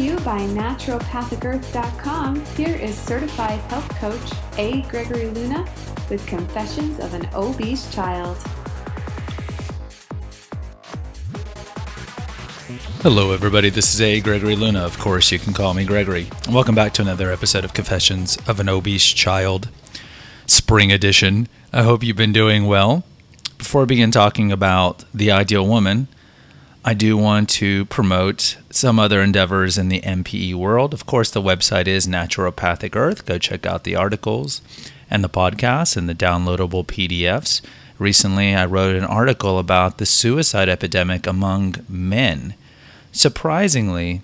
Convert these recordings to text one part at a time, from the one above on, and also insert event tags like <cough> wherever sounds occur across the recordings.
you by naturopathicearth.com, here is certified health coach A. Gregory Luna with Confessions of an Obese Child. Hello, everybody. This is A. Gregory Luna. Of course, you can call me Gregory. Welcome back to another episode of Confessions of an Obese Child, Spring Edition. I hope you've been doing well. Before I begin talking about the ideal woman, I do want to promote some other endeavors in the MPE world. Of course, the website is Naturopathic Earth. Go check out the articles and the podcasts and the downloadable PDFs. Recently, I wrote an article about the suicide epidemic among men. Surprisingly,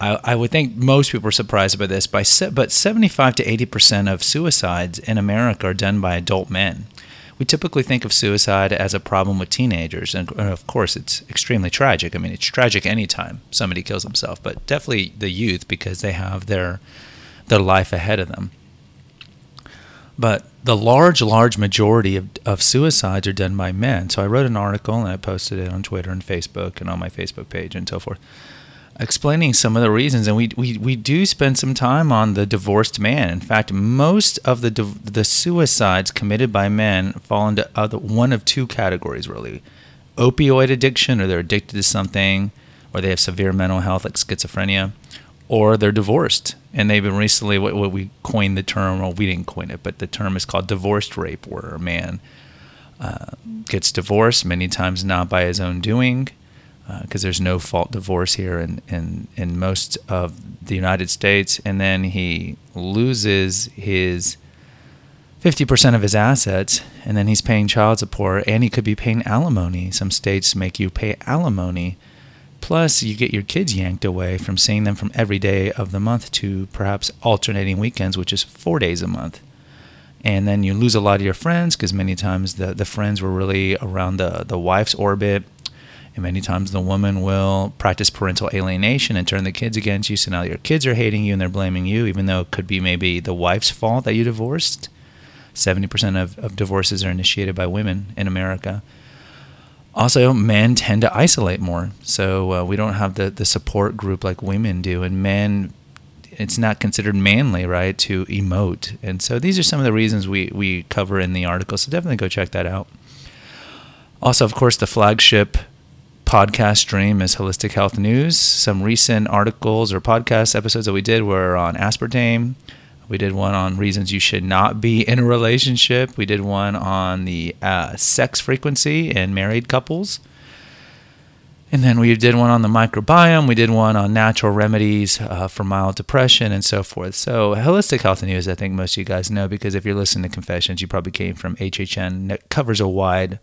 I, I would think most people are surprised by this, by se- but 75 to 80 percent of suicides in America are done by adult men we typically think of suicide as a problem with teenagers. And of course, it's extremely tragic. I mean, it's tragic anytime somebody kills himself, but definitely the youth because they have their, their life ahead of them. But the large, large majority of, of suicides are done by men. So I wrote an article and I posted it on Twitter and Facebook and on my Facebook page and so forth explaining some of the reasons, and we, we, we do spend some time on the divorced man. In fact, most of the the suicides committed by men fall into other, one of two categories, really: opioid addiction, or they're addicted to something, or they have severe mental health like schizophrenia, or they're divorced. And they've been recently what, what we coined the term, well, we didn't coin it, but the term is called divorced rape, where a man uh, gets divorced many times not by his own doing because uh, there's no fault divorce here in, in, in most of the United States. And then he loses his 50% of his assets, and then he's paying child support, and he could be paying alimony. Some states make you pay alimony. Plus, you get your kids yanked away from seeing them from every day of the month to perhaps alternating weekends, which is four days a month. And then you lose a lot of your friends because many times the, the friends were really around the, the wife's orbit and many times the woman will practice parental alienation and turn the kids against you. So now your kids are hating you and they're blaming you, even though it could be maybe the wife's fault that you divorced. 70% of, of divorces are initiated by women in America. Also, men tend to isolate more. So uh, we don't have the, the support group like women do. And men, it's not considered manly, right, to emote. And so these are some of the reasons we, we cover in the article. So definitely go check that out. Also, of course, the flagship podcast stream is Holistic Health News. Some recent articles or podcast episodes that we did were on aspartame. We did one on reasons you should not be <laughs> in a relationship. We did one on the uh, sex frequency in married couples. And then we did one on the microbiome. We did one on natural remedies uh, for mild depression and so forth. So, Holistic Health News, I think most of you guys know because if you're listening to Confessions, you probably came from HHN. It covers a wide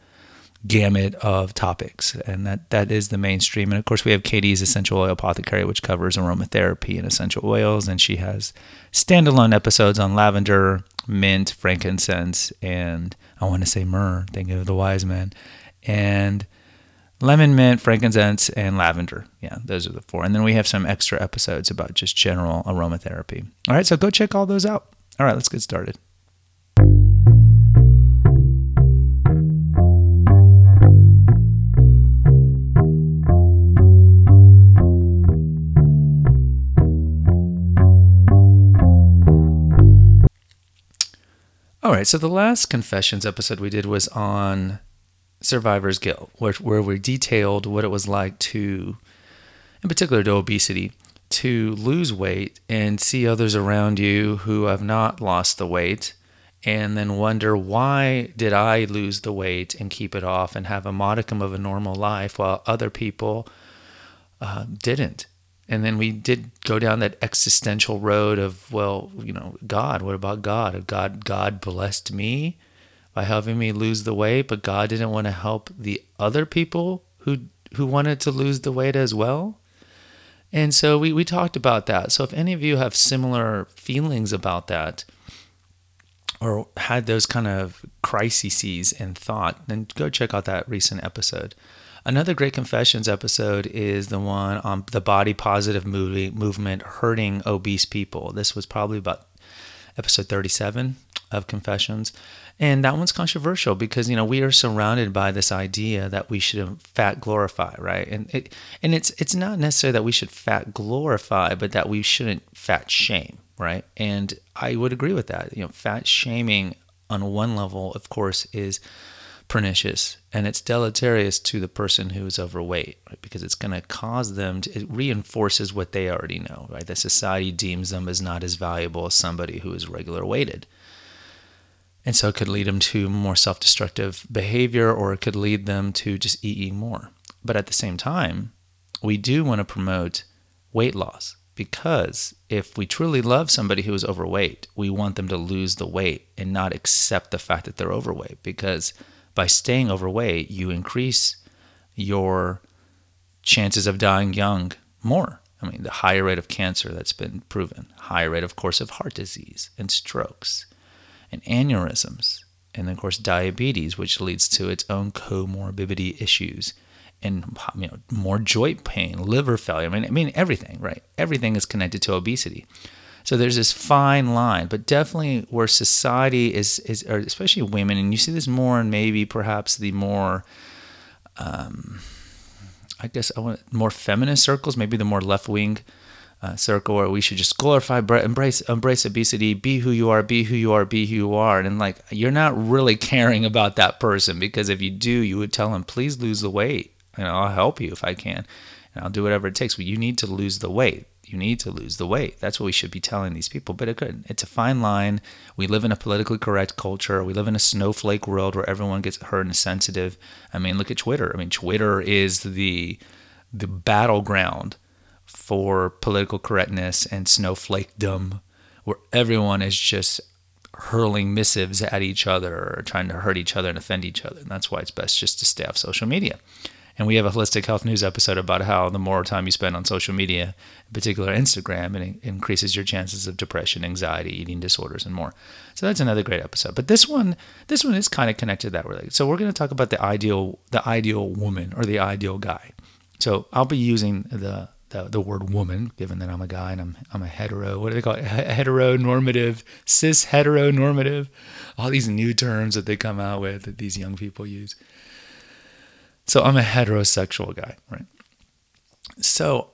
gamut of topics, and that that is the mainstream. And of course, we have Katie's Essential Oil Apothecary, which covers aromatherapy and essential oils, and she has standalone episodes on lavender, mint, frankincense, and I want to say myrrh. Thinking of the wise man, and lemon, mint, frankincense, and lavender. Yeah, those are the four. And then we have some extra episodes about just general aromatherapy. All right, so go check all those out. All right, let's get started. All right, so the last confessions episode we did was on survivor's guilt, where, where we detailed what it was like to, in particular to obesity, to lose weight and see others around you who have not lost the weight and then wonder why did I lose the weight and keep it off and have a modicum of a normal life while other people uh, didn't and then we did go down that existential road of well you know god what about god? God god blessed me by helping me lose the weight but god didn't want to help the other people who who wanted to lose the weight as well. And so we, we talked about that. So if any of you have similar feelings about that or had those kind of crises in thought then go check out that recent episode Another great confessions episode is the one on the body positive movie movement hurting obese people. This was probably about episode 37. of Confessions. And that one's controversial because you know we are surrounded by this idea that we should um, fat glorify, right? And it and it's it's not necessarily that we should fat glorify, but that we shouldn't fat shame, right? And I would agree with that. You know, fat shaming on one level, of course, is pernicious and it's deleterious to the person who is overweight right? because it's going to cause them to it reinforces what they already know right? That society deems them as not as valuable as somebody who is regular weighted. And so it could lead them to more self-destructive behavior or it could lead them to just eating more. But at the same time we do want to promote weight loss because if we truly love somebody who is overweight we want them to lose the weight and not accept the fact that they're overweight because by staying overweight, you increase your chances of dying young more. I mean, the higher rate of cancer that's been proven, higher rate, of course, of heart disease and strokes and aneurysms, and of course, diabetes, which leads to its own comorbidity issues and you know more joint pain, liver failure. I mean, I mean everything, right? Everything is connected to obesity. So there's this fine line, but definitely where society is, is especially women, and you see this more in maybe perhaps the more, um, I guess I want more feminist circles, maybe the more left wing uh, circle where we should just glorify, embrace, embrace obesity, be who you are, be who you are, be who you are, and like you're not really caring about that person because if you do, you would tell them, please lose the weight, and I'll help you if I can, and I'll do whatever it takes. But you need to lose the weight you need to lose the weight. That's what we should be telling these people. But it could. It's a fine line. We live in a politically correct culture. We live in a snowflake world where everyone gets hurt and sensitive. I mean, look at Twitter. I mean, Twitter is the the battleground for political correctness and snowflakedom, where everyone is just hurling missives at each other or trying to hurt each other and offend each other. And that's why it's best just to stay off social media. And we have a holistic health news episode about how the more time you spend on social media, in particular Instagram, it increases your chances of depression, anxiety, eating disorders, and more. So that's another great episode. But this one, this one is kind of connected that way. So we're going to talk about the ideal, the ideal woman or the ideal guy. So I'll be using the the, the word woman, given that I'm a guy and I'm I'm a hetero. What do they call it? Heteronormative, cis heteronormative. All these new terms that they come out with that these young people use. So I'm a heterosexual guy, right? So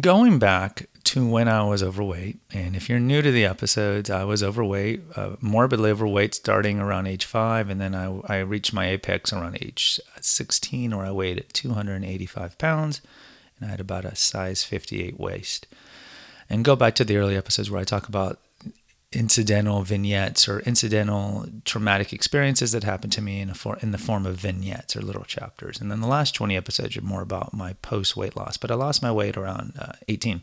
going back to when I was overweight, and if you're new to the episodes, I was overweight, uh, morbidly overweight starting around age five, and then I, I reached my apex around age 16, where I weighed at 285 pounds, and I had about a size 58 waist. And go back to the early episodes where I talk about incidental vignettes or incidental traumatic experiences that happened to me in, for, in the form of vignettes or little chapters. And then the last 20 episodes are more about my post weight loss. But I lost my weight around uh, 18.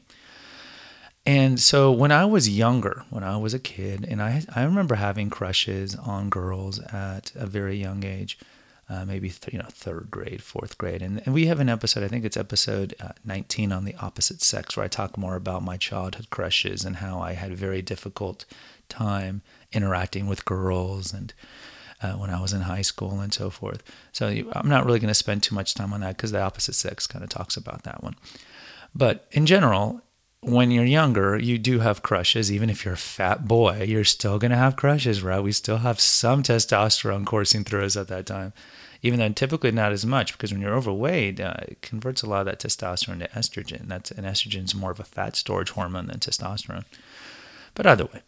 And so when I was younger, when I was a kid, and I, I remember having crushes on girls at a very young age. Uh, maybe th- you know third grade, fourth grade, and, and we have an episode. I think it's episode uh, 19 on the opposite sex, where I talk more about my childhood crushes and how I had a very difficult time interacting with girls and uh, when I was in high school and so forth. So I'm not really going to spend too much time on that because the opposite sex kind of talks about that one. But in general, when you're younger, you do have crushes. Even if you're a fat boy, you're still going to have crushes, right? We still have some testosterone coursing through us at that time even though typically not as much because when you're overweight, uh, it converts a lot of that testosterone to estrogen. That's and estrogen is more of a fat storage hormone than testosterone. But either way,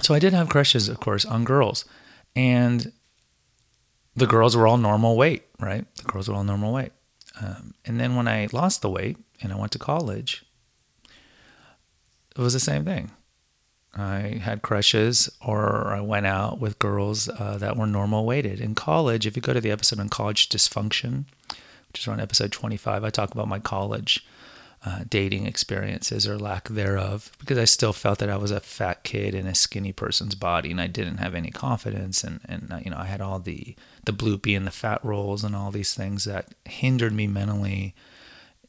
so I did have crushes, of course, on girls, and the girls were all normal weight, right? The girls were all normal weight. Um, and then when I lost the weight and I went to college, it was the same thing. I had crushes or I went out with girls uh, that were normal weighted. In college, if you go to the episode on college dysfunction, which is on episode 25, I talk about my college uh, dating experiences or lack thereof because I still felt that I was a fat kid in a skinny person's body and I didn't have any confidence and, and uh, you know I had all the the bloopy and the fat rolls and all these things that hindered me mentally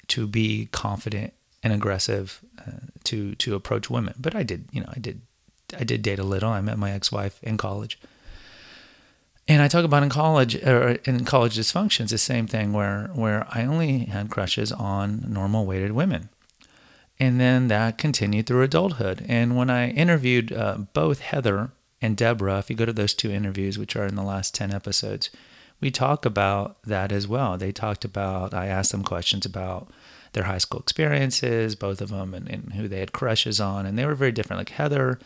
to be confident and aggressive uh, to to approach women. But I did, you know, I did I did date a little. I met my ex-wife in college. And I talk about in college or in college dysfunctions the same thing where where I only had crushes on normal weighted women. And then that continued through adulthood. And when I interviewed uh, both Heather and Deborah, if you go to those two interviews, which are in the last 10 episodes, we talk about that as well. They talked about, I asked them questions about their high school experiences, both of them, and, and who they had crushes on. And they were very different. Like Heather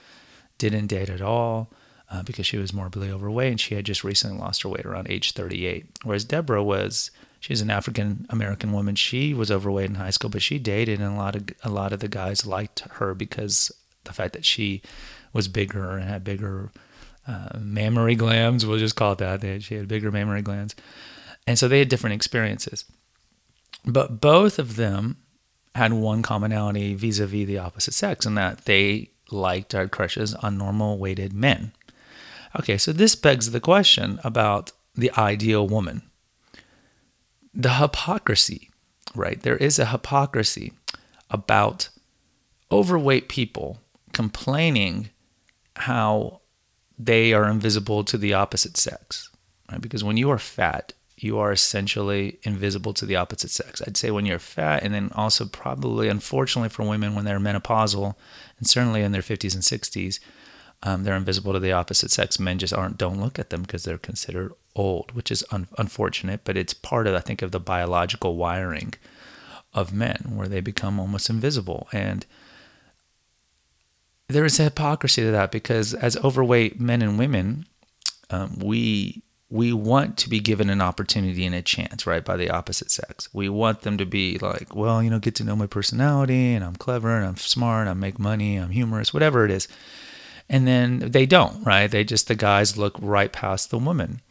didn't date at all uh, because she was morbidly overweight and she had just recently lost her weight around age 38. Whereas Deborah was, she's an African American woman. She was overweight in high school, but she dated, and a lot of a lot of the guys liked her because the fact that she was bigger and had bigger uh, mammary glands. We'll just call it that. They, she had bigger mammary glands, and so they had different experiences. But both of them had one commonality vis-a-vis the opposite sex, in that they liked our crushes on normal weighted men. Okay, so this begs the question about the ideal woman. The hypocrisy, right? There is a hypocrisy about overweight people complaining how they are invisible to the opposite sex. Right? Because when you are fat, you are essentially invisible to the opposite sex. I'd say when you're fat, and then also probably, unfortunately, for women when they're menopausal, and certainly in their 50s and 60s, um, they're invisible to the opposite sex. Men just aren't don't look at them because they're considered old, which is un- unfortunate. But it's part of I think of the biological wiring of men where they become almost invisible and there is a hypocrisy to that because as overweight men and women, um, we we want to be given an opportunity and a chance, right, by the opposite sex. We want them to be like, well, you know, get to know my personality and I'm clever and I'm smart, and I make money, I'm humorous, whatever it is. And then they don't, right? They just, the guys look right past the woman.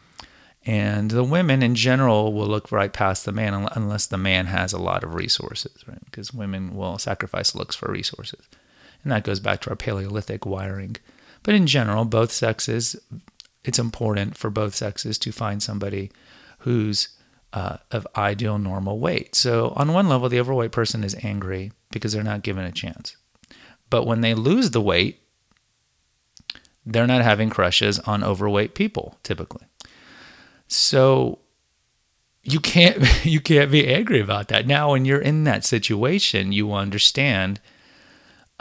And the women in general will look right past the man unless the man has a lot of resources, right? Because women will sacrifice looks for resources. And that goes back to our Paleolithic wiring. But in general, both sexes it's important for both sexes to find somebody who's uh, of ideal normal weight. So, on one level, the overweight person is angry because they're not given a chance. But when they lose the weight, they're not having crushes on overweight people typically. So, you can't <laughs> you can't be angry about that. Now, when you're in that situation, you understand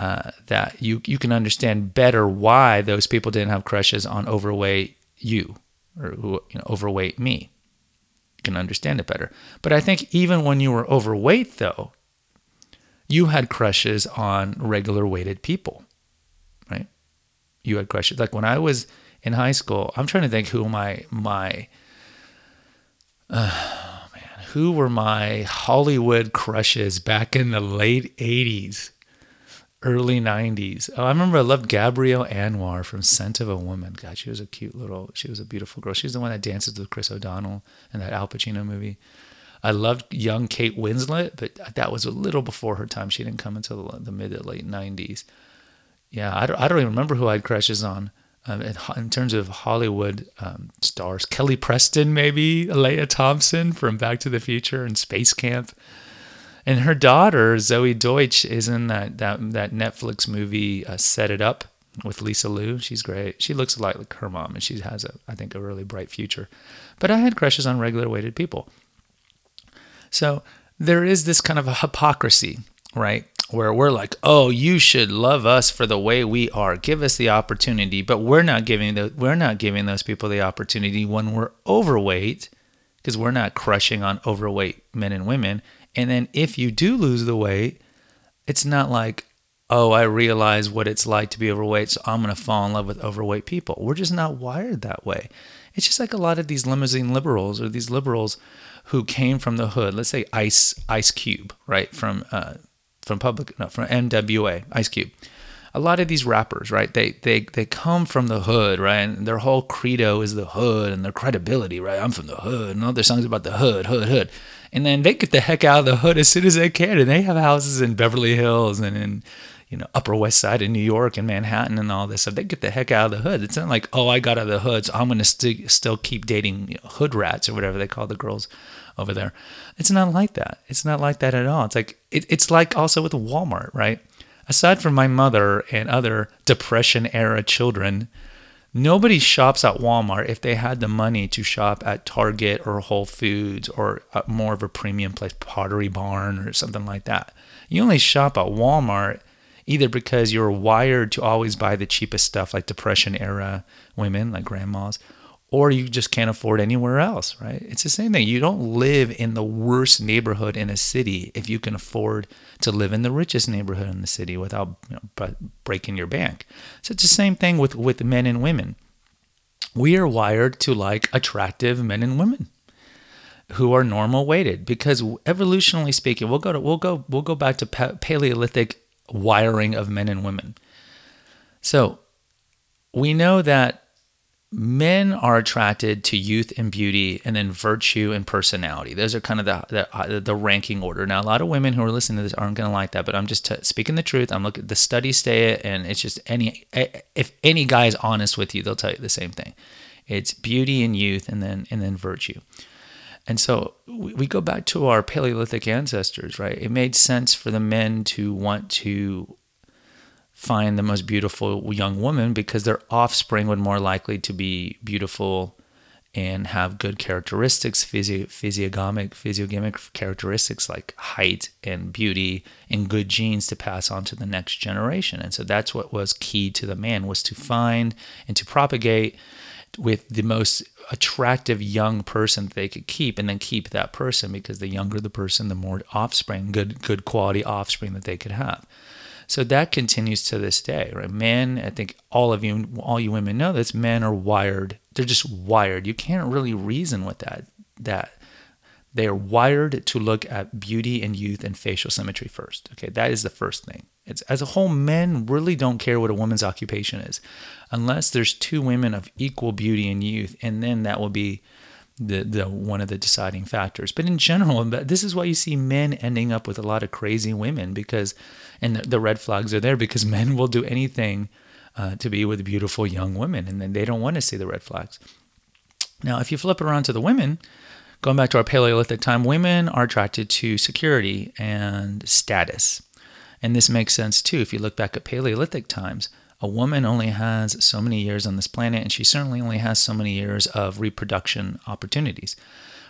uh, that you you can understand better why those people didn't have crushes on overweight you or who you know, overweight me. You can understand it better. But I think even when you were overweight, though, you had crushes on regular weighted people, right? You had crushes like when I was in high school. I'm trying to think who my my. Uh, man, who were my Hollywood crushes back in the late 80s? Early 90s. Oh, I remember I loved Gabrielle Anwar from Scent of a Woman. God, she was a cute little, she was a beautiful girl. She's the one that dances with Chris O'Donnell in that Al Pacino movie. I loved young Kate Winslet, but that was a little before her time. She didn't come until the, mid to late 90s. Yeah, I don't, I don't even remember who I had crushes on. Um, in, in, terms of Hollywood um, stars, Kelly Preston, maybe, Lea Thompson from Back to the Future and Space Camp. And her daughter Zoey Deutch is in that that that Netflix movie uh, Set It Up with Lucy Liu. She's great. She looks a lot like her mom, and she has a I think a really bright future. But I had crushes on regular weighted people. So there is this kind of a hypocrisy, right? Where we're like, oh, you should love us for the way we are. Give us the opportunity, but we're not giving the we're not giving those people the opportunity when we're overweight, because we're not crushing on overweight men and women and then if you do lose the weight, it's not like, oh, I realize what it's like to be overweight, so I'm going to fall in love with overweight people. We're just not wired that way. It's just like a lot of these limousine liberals or these liberals who came from the hood. Let's say Ice Ice Cube, right from uh, from public no, from NWA Ice Cube. A lot of these rappers, right? They they they come from the hood, right? And their whole credo is the hood and their credibility, right? I'm from the hood, and all their songs about the hood, hood, hood and then they get the heck out of the hood as soon as they can, and they have houses in Beverly Hills and in you know Upper West Side in New York and Manhattan and all this stuff. They get the heck out of the hood. It's not like oh I got out of the hood, so I'm gonna st- still keep dating you know, hood rats or whatever they call the girls over there. It's not like that. It's not like that at all. It's like it, it's like also with Walmart, right? Aside from my mother and other depression era children Nobody shops at Walmart if they had the money to shop at Target or Whole Foods or more of a premium place, Pottery Barn or something like that. You only shop at Walmart either because you're wired to always buy the cheapest stuff like depression era women like grandmas or you just can't afford anywhere else, right? It's the same thing. You don't live in the worst neighborhood in a city if you can afford to live in the richest neighborhood in the city without you know, breaking your bank. So it's the same thing with, with men and women. We are wired to like attractive men and women who are normal weighted because evolutionally speaking, we'll go to we'll go we'll go back to Paleolithic wiring of men and women. So we know that men are attracted to youth and beauty and then virtue and personality. Those are kind of the the, uh, the ranking order. Now a lot of women who are listening to this aren't going to like that but i'm just t- speaking the truth. I'm looking the studies say it and it's just any if any guy is honest with you they'll tell you the same thing. It's beauty and youth and then and then virtue. And so we go back to our paleolithic ancestors right? It made sense for the men to want to find the most beautiful young woman because their offspring would more likely to be beautiful and have good characteristics, physio- physiognomic, physiognomic characteristics like height and beauty and good genes to pass on to the next generation. And so that's what was key to the man was to find and to propagate with the most attractive young person that they could keep and then keep that person because the younger the person, the more offspring, good good quality offspring that they could have. So that continues to this day, right? Men, I think all of you, all you women know this. Men are wired. They're just wired. You can't really reason with that. That they are wired to look at beauty and youth and facial symmetry first. Okay, that is the first thing. It's as a whole, men really don't care what a woman's occupation is, unless there's two women of equal beauty and youth, and then that will be the, the one of the deciding factors. But in general, this is why you see men ending up with a lot of crazy women because, and the, the red flags are there because men will do anything uh, to be with beautiful young women, and then they don't want to see the red flags. Now, if you flip it around to the women, going back to our Paleolithic time, women are attracted to security and status. And this makes sense too. If you look back at Paleolithic times, a woman only has so many years on this planet, and she certainly only has so many years of reproduction opportunities,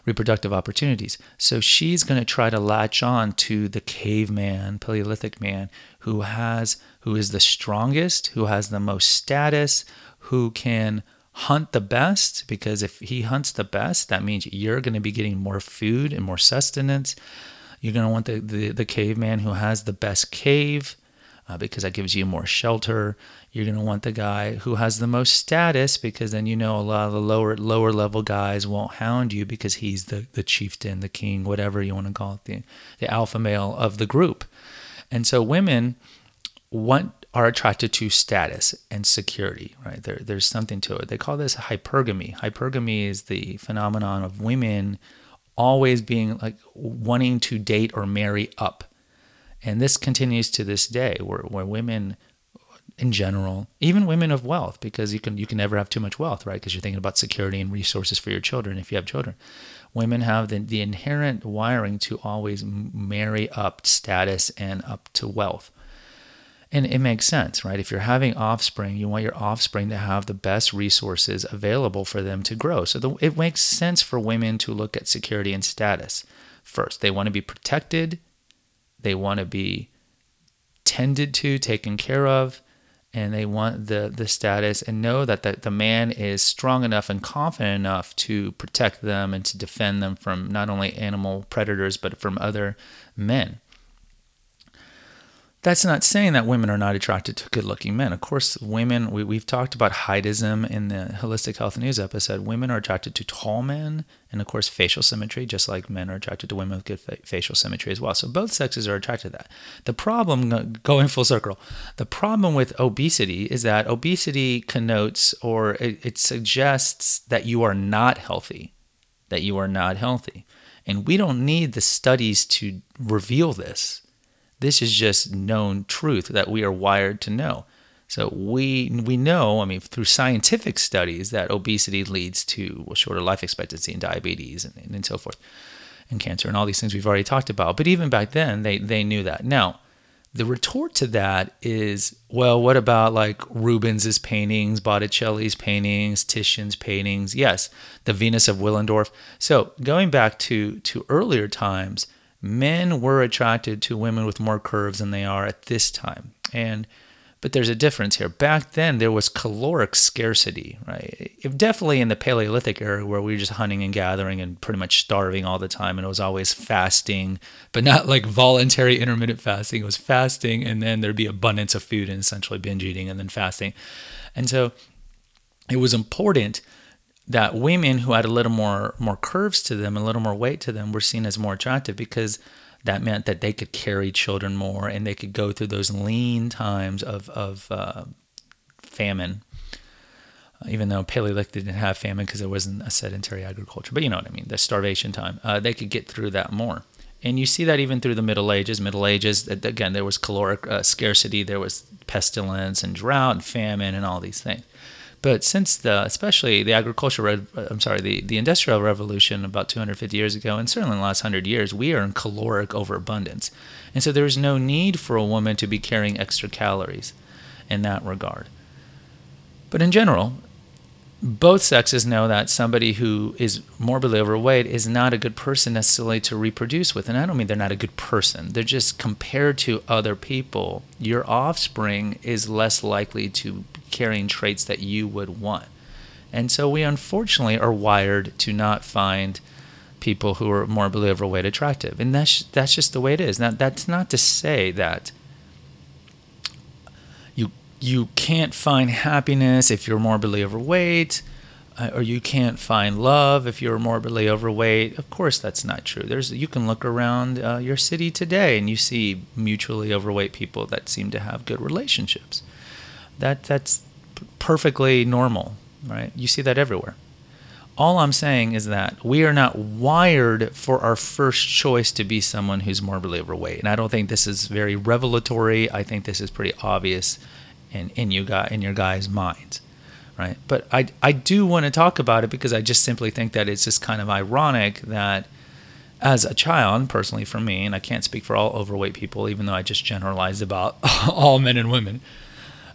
reproductive opportunities. So she's going to try to latch on to the caveman, Paleolithic man, who has, who is the strongest, who has the most status, who can hunt the best. Because if he hunts the best, that means you're going to be getting more food and more sustenance. You're going to want the, the, the caveman who has the best cave. Uh, because that gives you more shelter. You're going to want the guy who has the most status because then you know a lot of the lower lower level guys won't hound you because he's the the chieftain, the king, whatever you want to call it, the the alpha male of the group. And so women want are attracted to status and security, right? There, there's something to it. They call this hypergamy. Hypergamy is the phenomenon of women always being like wanting to date or marry up. And this continues to this day where, where women in general, even women of wealth, because you can you can never have too much wealth, right? Because you're thinking about security and resources for your children if you have children. Women have the, the inherent wiring to always marry up status and up to wealth. And it makes sense, right? If you're having offspring, you want your offspring to have the best resources available for them to grow. So the, it makes sense for women to look at security and status first. They want to be protected, they want to be tended to, taken care of, and they want the the status and know that the, the man is strong enough and confident enough to protect them and to defend them from not only animal predators but from other men that's not saying that women are not attracted to good looking men. Of course, women, we, we've talked about heightism in the Holistic Health News episode. Women are attracted to tall men and, of course, facial symmetry, just like men are attracted to women with good fa- facial symmetry as well. So both sexes are attracted to that. The problem, going full circle, the problem with obesity is that obesity connotes or it, it suggests that you are not healthy, that you are not healthy. And we don't need the studies to reveal this this is just known truth that we are wired to know. So we we know, I mean, through scientific studies, that obesity leads to well, shorter life expectancy and diabetes and, and so forth, and cancer and all these things we've already talked about. But even back then, they they knew that. Now, the retort to that is, well, what about like Rubens's paintings, Botticelli's paintings, Titian's paintings? Yes, the Venus of Willendorf. So going back to to earlier times, men were attracted to women with more curves than they are at this time. And but there's a difference here. Back then, there was caloric scarcity, right? Definitely in the Paleolithic era, where we were just hunting and gathering and pretty much starving all the time, and it was always fasting, but not like voluntary intermittent fasting. It was fasting, and then there'd be abundance of food and essentially binge eating and then fasting. And so it was important that women who had a little more more curves to them, a little more weight to them, were seen as more attractive because that meant that they could carry children more and they could go through those lean times of, of uh, famine. Even though Paleolithic didn't have famine because it wasn't a sedentary agriculture, but you know what I mean, the starvation time, uh, they could get through that more. And you see that even through the Middle Ages. Middle Ages, again, there was caloric uh, scarcity, there was pestilence and drought and famine and all these things. But since the, especially the agricultural, uh, I'm sorry, the, the industrial revolution about 250 years ago, and certainly in the last 100 years, we are in caloric overabundance. And so there's no need for a woman to be carrying extra calories in that regard. But in general, both sexes know that somebody who is morbidly overweight is not a good person necessarily to reproduce with. And I don't mean they're not a good person. They're just compared to other people, your offspring is less likely to carrying traits that you would want. And so we unfortunately are wired to not find people who are morbidly overweight attractive. And that's that's just the way it is. Now that's not to say that you you can't find happiness if you're morbidly overweight uh, or you can't find love if you're morbidly overweight. Of course that's not true. There's you can look around uh, your city today and you see mutually overweight people that seem to have good relationships that that's perfectly normal, right? You see that everywhere. All I'm saying is that we are not wired for our first choice to be someone who's morbidly overweight. And I don't think this is very revelatory. I think this is pretty obvious in, in you guys in your guys' minds. Right. But I I do want to talk about it because I just simply think that it's just kind of ironic that as a child, personally for me, and I can't speak for all overweight people, even though I just generalized about <laughs> all men and women,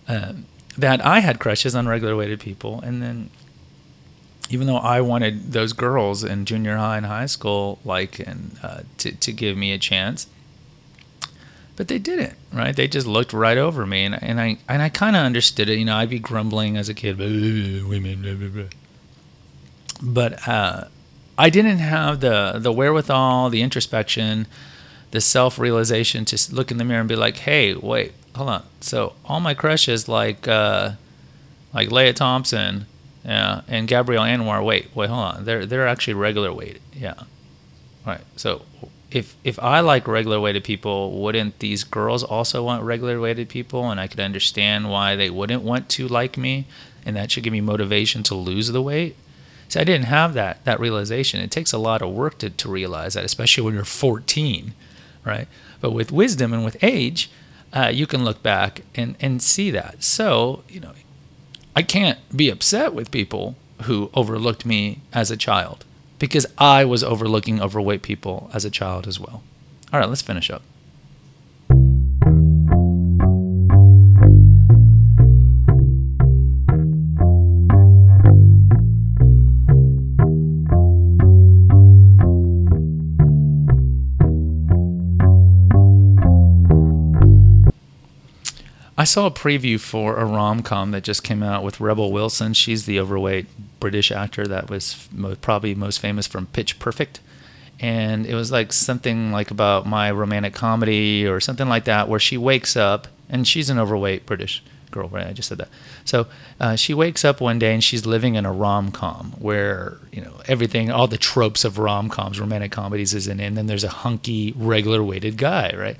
um, that I had crushes on regular weighted people, and then even though I wanted those girls in junior high and high school, like, and uh, to to give me a chance, but they didn't. Right? They just looked right over me, and and I and I kind of understood it. You know, I'd be grumbling as a kid, women, but uh, I didn't have the the wherewithal, the introspection, the self realization to look in the mirror and be like, hey, wait, hold on. So all my crushes like uh, like Lea Thompson, yeah, and Gabrielle Anwar. Wait, wait, hold on. They're they're actually regular weighted. Yeah. All right. So if if I like regular weighted people, wouldn't these girls also want regular weighted people? And I could understand why they wouldn't want to like me, and that should give me motivation to lose the weight. See, I didn't have that that realization. It takes a lot of work to, to realize that, especially when you're 14, right? But with wisdom and with age, uh, you can look back and, and see that. So, you know, I can't be upset with people who overlooked me as a child because I was overlooking overweight people as a child as well. All right, let's finish up. I saw a preview for a rom com that just came out with Rebel Wilson. She's the overweight British actor that was probably most famous from Pitch Perfect. And it was like something like about my romantic comedy or something like that, where she wakes up and she's an overweight British girl, right? I just said that. So uh, she wakes up one day and she's living in a rom com where you know everything, all the tropes of rom coms, romantic comedies, is in, and then there's a hunky, regular weighted guy, right?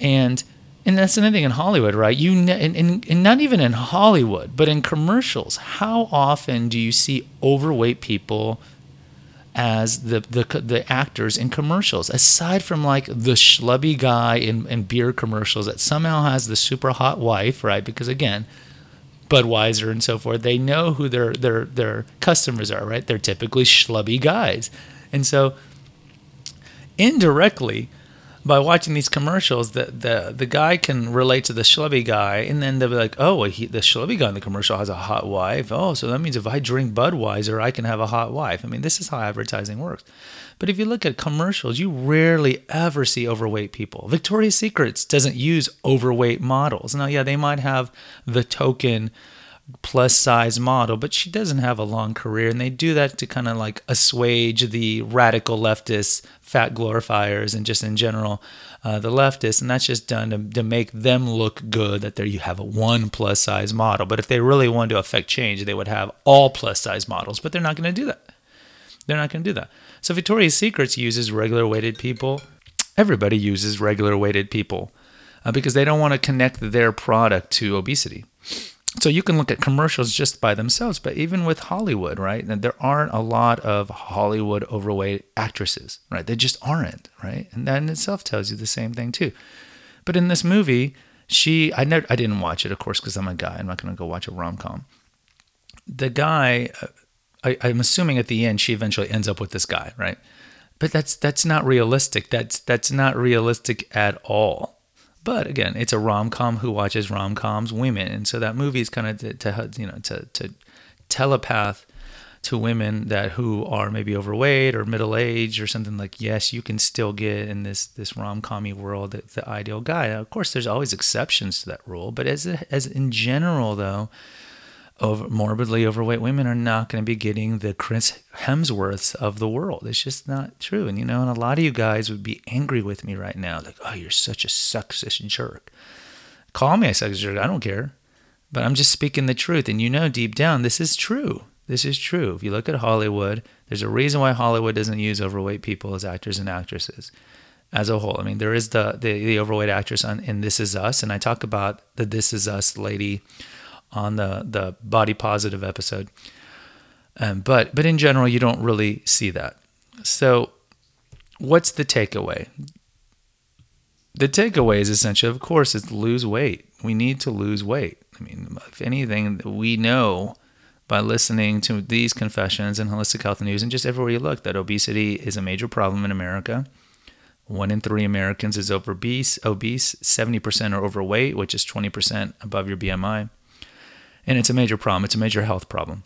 And and that's another thing in Hollywood, right? You and, and, and not even in Hollywood, but in commercials. How often do you see overweight people as the the the actors in commercials? Aside from like the schlubby guy in, in beer commercials that somehow has the super hot wife, right? Because again, Budweiser and so forth, they know who their their their customers are, right? They're typically schlubby guys, and so indirectly by watching these commercials, the the the guy can relate to the schlubby guy, and then they'll be like, "Oh, well, he, the schlubby guy in the commercial has a hot wife. Oh, so that means if I drink Budweiser, I can have a hot wife." I mean, this is how advertising works. But if you look at commercials, you rarely ever see overweight people. Victoria's Secrets doesn't use overweight models. Now, yeah, they might have the token plus size model, but she doesn't have a long career. And they do that to kind of like assuage the radical leftists, fat glorifiers, and just in general, uh, the leftists. And that's just done to, to make them look good that there you have a one plus size model. But if they really wanted to affect change, they would have all plus size models, but they're not going to do that. They're not going to do that. So Victoria's Secrets uses regular weighted people. Everybody uses regular weighted people uh, because they don't want to connect their product to obesity so you can look at commercials just by themselves, but even with Hollywood, right? And there aren't a lot of Hollywood overweight actresses, right? They just aren't, right? And that in itself tells you the same thing too. But in this movie, she I never I didn't watch it, of course, because I'm a guy. I'm not going to go watch a rom com. The guy, uh, I, I'm assuming at the end she eventually ends up with this guy, right? But that's that's not realistic. That's that's not realistic at all but again, it's a rom com. Who watches rom coms? Women, and so that movie is kind of to, to you know to to telepath to women that who are maybe overweight or middle aged or something like yes you can still get in this this rom-commy world the, the ideal guy now, of course there's always exceptions to that rule but as as in general though over, morbidly overweight women are not going to be getting the Chris Hemsworths of the world. It's just not true. And you know, and a lot of you guys would be angry with me right now, like, "Oh, you're such a sexist jerk." Call me a sexist jerk. I don't care, but I'm just speaking the truth. And you know, deep down, this is true. This is true. If you look at Hollywood, there's a reason why Hollywood doesn't use overweight people as actors and actresses as a whole. I mean, there is the the, the overweight actress on in This Is Us, and I talk about the This Is Us lady on the the body positive episode. Um, but but in general, you don't really see that. So, what's the takeaway? The takeaway is essentially, of course, is lose weight. We need to lose weight. I mean, if anything, we know by listening to these confessions and holistic health news and just everywhere you look that obesity is a major problem in America. One in three Americans is obese. Obese. Seventy percent are overweight, which is twenty percent above your BMI and it's a major problem. It's a major health problem.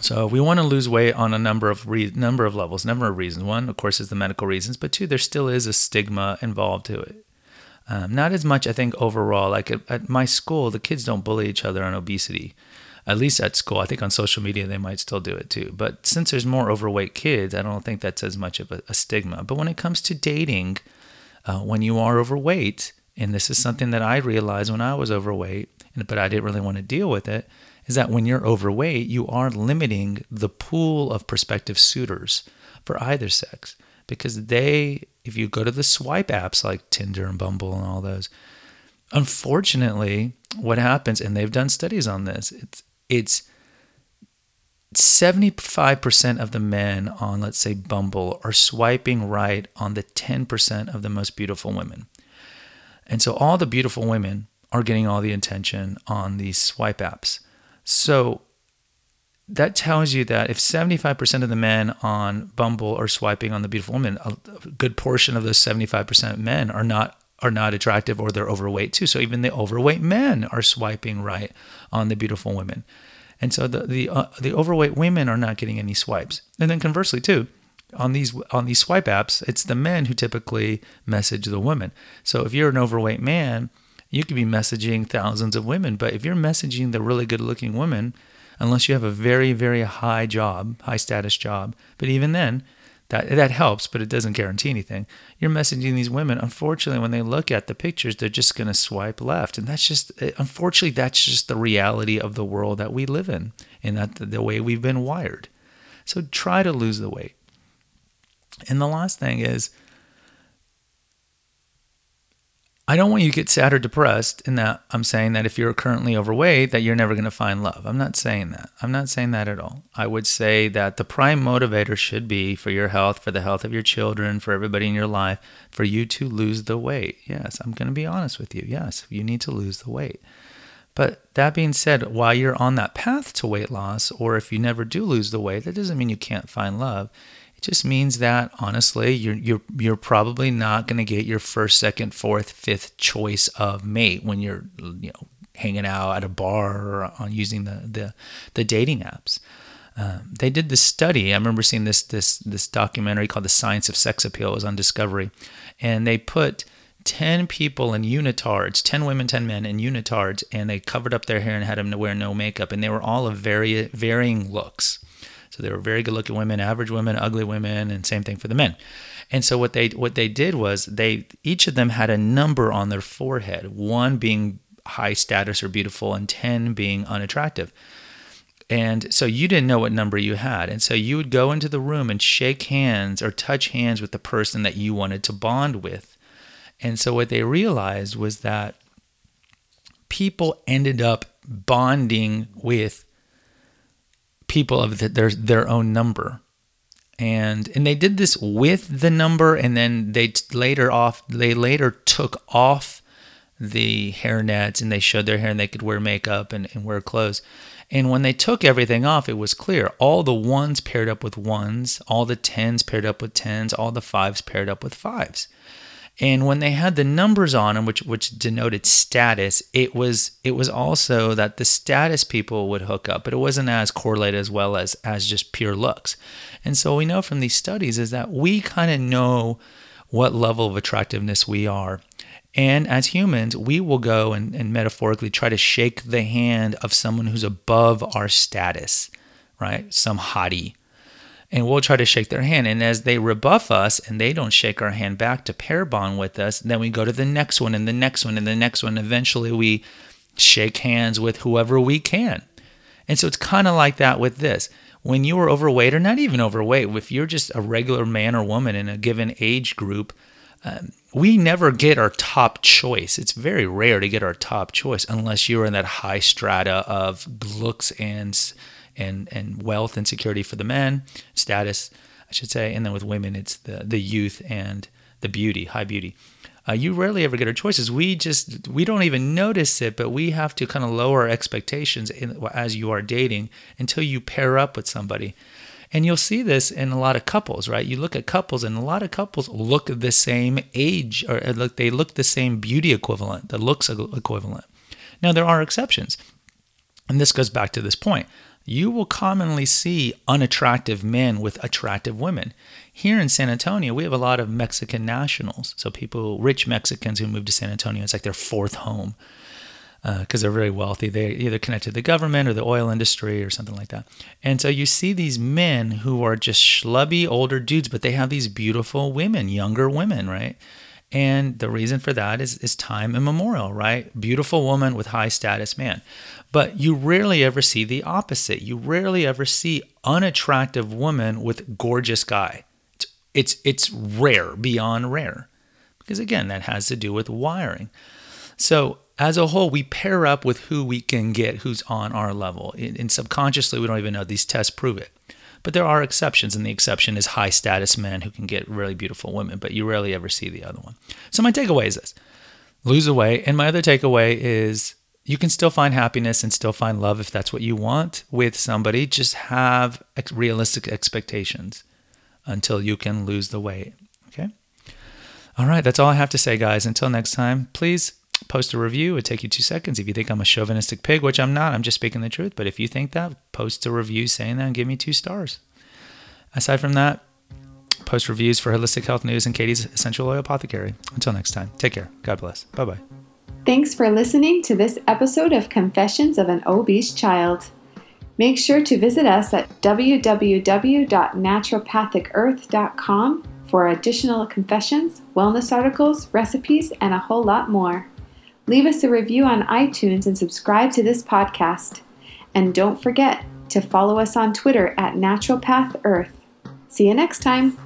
So we want to lose weight on a number of re- number of levels, number of reasons. One, of course, is the medical reasons, but two, there still is a stigma involved to it. Um, not as much, I think, overall. Like at, at, my school, the kids don't bully each other on obesity. At least at school, I think on social media they might still do it too. But since there's more overweight kids, I don't think that's as much of a, a stigma. But when it comes to dating, uh, when you are overweight, and this is something that I realized when I was overweight, but I didn't really want to deal with it, is that when you're overweight, you are limiting the pool of prospective suitors for either sex because they, if you go to the swipe apps like Tinder and Bumble and all those, unfortunately, what happens, and they've done studies on this, it's, it's 75% of the men on, let's say, Bumble are swiping right on the 10% of the most beautiful women. And so all the beautiful women are getting all the attention on these swipe apps. So that tells you that if 75% of the men on Bumble are swiping on the beautiful woman, a good portion of those 75% men are not are not attractive or they're overweight too. So even the overweight men are swiping right on the beautiful women. And so the the uh, the overweight women are not getting any swipes. And then conversely too, on these on these swipe apps, it's the men who typically message the women. So if you're an overweight man, you could be messaging thousands of women, but if you're messaging the really good looking woman, unless you have a very, very high job, high status job, but even then, that, that helps, but it doesn't guarantee anything. You're messaging these women. Unfortunately, when they look at the pictures, they're just going to swipe left. And that's just, eh, unfortunately, that's just the reality of the world that we live in and that the way we've been wired. So try to lose the weight. And the last thing is, I don't want you to get sad or depressed in that I'm saying that if you're currently overweight that you're never going to find love. I'm not saying that. I'm not saying that at all. I would say that the prime motivator should be for your health, for the health of your children, for everybody in your life, for you to lose the weight. Yes, I'm going to be honest with you. Yes, you need to lose the weight. But that being said, while you're on that path to weight loss or if you never do lose the weight, that doesn't mean you can't find love just means that honestly, you're you're you're probably not going to get your first, second, fourth, fifth choice of mate when you're you know hanging out at a bar or on using the the, the dating apps. Um, they did this study. I remember seeing this this this documentary called "The Science of Sex Appeal." It was on Discovery, and they put 10 people in unitards, 10 women, 10 men in unitards, and they covered up their hair and had them to wear no makeup. And they were all of very, varying looks. So they were very good looking women, average women, ugly women, and same thing for the men. And so what they what they did was they each of them had a number on their forehead, one being high status or beautiful and 10 being unattractive. And so you didn't know what number you had. And so you would go into the room and shake hands or touch hands with the person that you wanted to bond with. And so what they realized was that people ended up bonding with people of the, their their own number. And and they did this with the number and then they later off they later took off the hair nets and they showed their hair and they could wear makeup and, and wear clothes. And when they took everything off, it was clear. All the ones paired up with ones, all the tens paired up with tens, all the fives paired up with fives. And when they had the numbers on them, which which denoted status, it was it was also that the status people would hook up, but it wasn't as correlated as well as as just pure looks. And so we know from these studies is that we kind of know what level of attractiveness we are. And as humans, we will go and, and metaphorically try to shake the hand of someone who's above our status, right? Some hottie and we'll try to shake their hand. And as they rebuff us and they don't shake our hand back to pair bond with us, then we go to the next one and the next one and the next one. Eventually, we shake hands with whoever we can. And so it's kind of like that with this. When you are overweight, or not even overweight, if you're just a regular man or woman in a given age group, um, we never get our top choice. It's very rare to get our top choice unless you're in that high strata of looks and and and wealth and security for the men, status, I should say, and then with women, it's the the youth and the beauty, high beauty. Uh, you rarely ever get our choices. We just we don't even notice it, but we have to kind of lower expectations in, as you are dating until you pair up with somebody. And you'll see this in a lot of couples, right? You look at couples, and a lot of couples look the same age, or look they look the same beauty equivalent, the looks equivalent. Now there are exceptions, and this goes back to this point you will commonly see unattractive men with attractive women. Here in San Antonio, we have a lot of Mexican nationals. So, people, rich Mexicans who move to San Antonio, it's like their fourth home because uh, they're very wealthy. They're either connected to the government or the oil industry or something like that. And so you see these men who are just schlubby older dudes, but they have these beautiful women, younger women, right? And the reason for that is, is time immemorial, right? Beautiful woman with high status man. But you rarely ever see the opposite. You rarely ever see unattractive woman with gorgeous guy. It's, it's, it's rare, beyond rare. Because again, that has to do with wiring. So as a whole, we pair up with who we can get who's on our level. And subconsciously, we don't even know these tests prove it. But there are exceptions, and the exception is high status men who can get really beautiful women, but you rarely ever see the other one. So, my takeaway is this lose weight. And my other takeaway is you can still find happiness and still find love if that's what you want with somebody. Just have realistic expectations until you can lose the weight. Okay. All right. That's all I have to say, guys. Until next time, please post a review. It would take you two seconds. If you think I'm a chauvinistic pig, which I'm not, I'm just speaking the truth. But if you think that, post a review saying that and give me two stars. Aside from that, post reviews for Holistic Health News and Katie's Essential Oil Apothecary. Until next time, take care. God bless. Bye bye. Thanks for listening to this episode of Confessions of an Obese Child. Make sure to visit us at www.naturopathicearth.com for additional confessions, wellness articles, recipes, and a whole lot more. Leave us a review on iTunes and subscribe to this podcast. And don't forget to follow us on Twitter at Naturopath Earth. See you next time.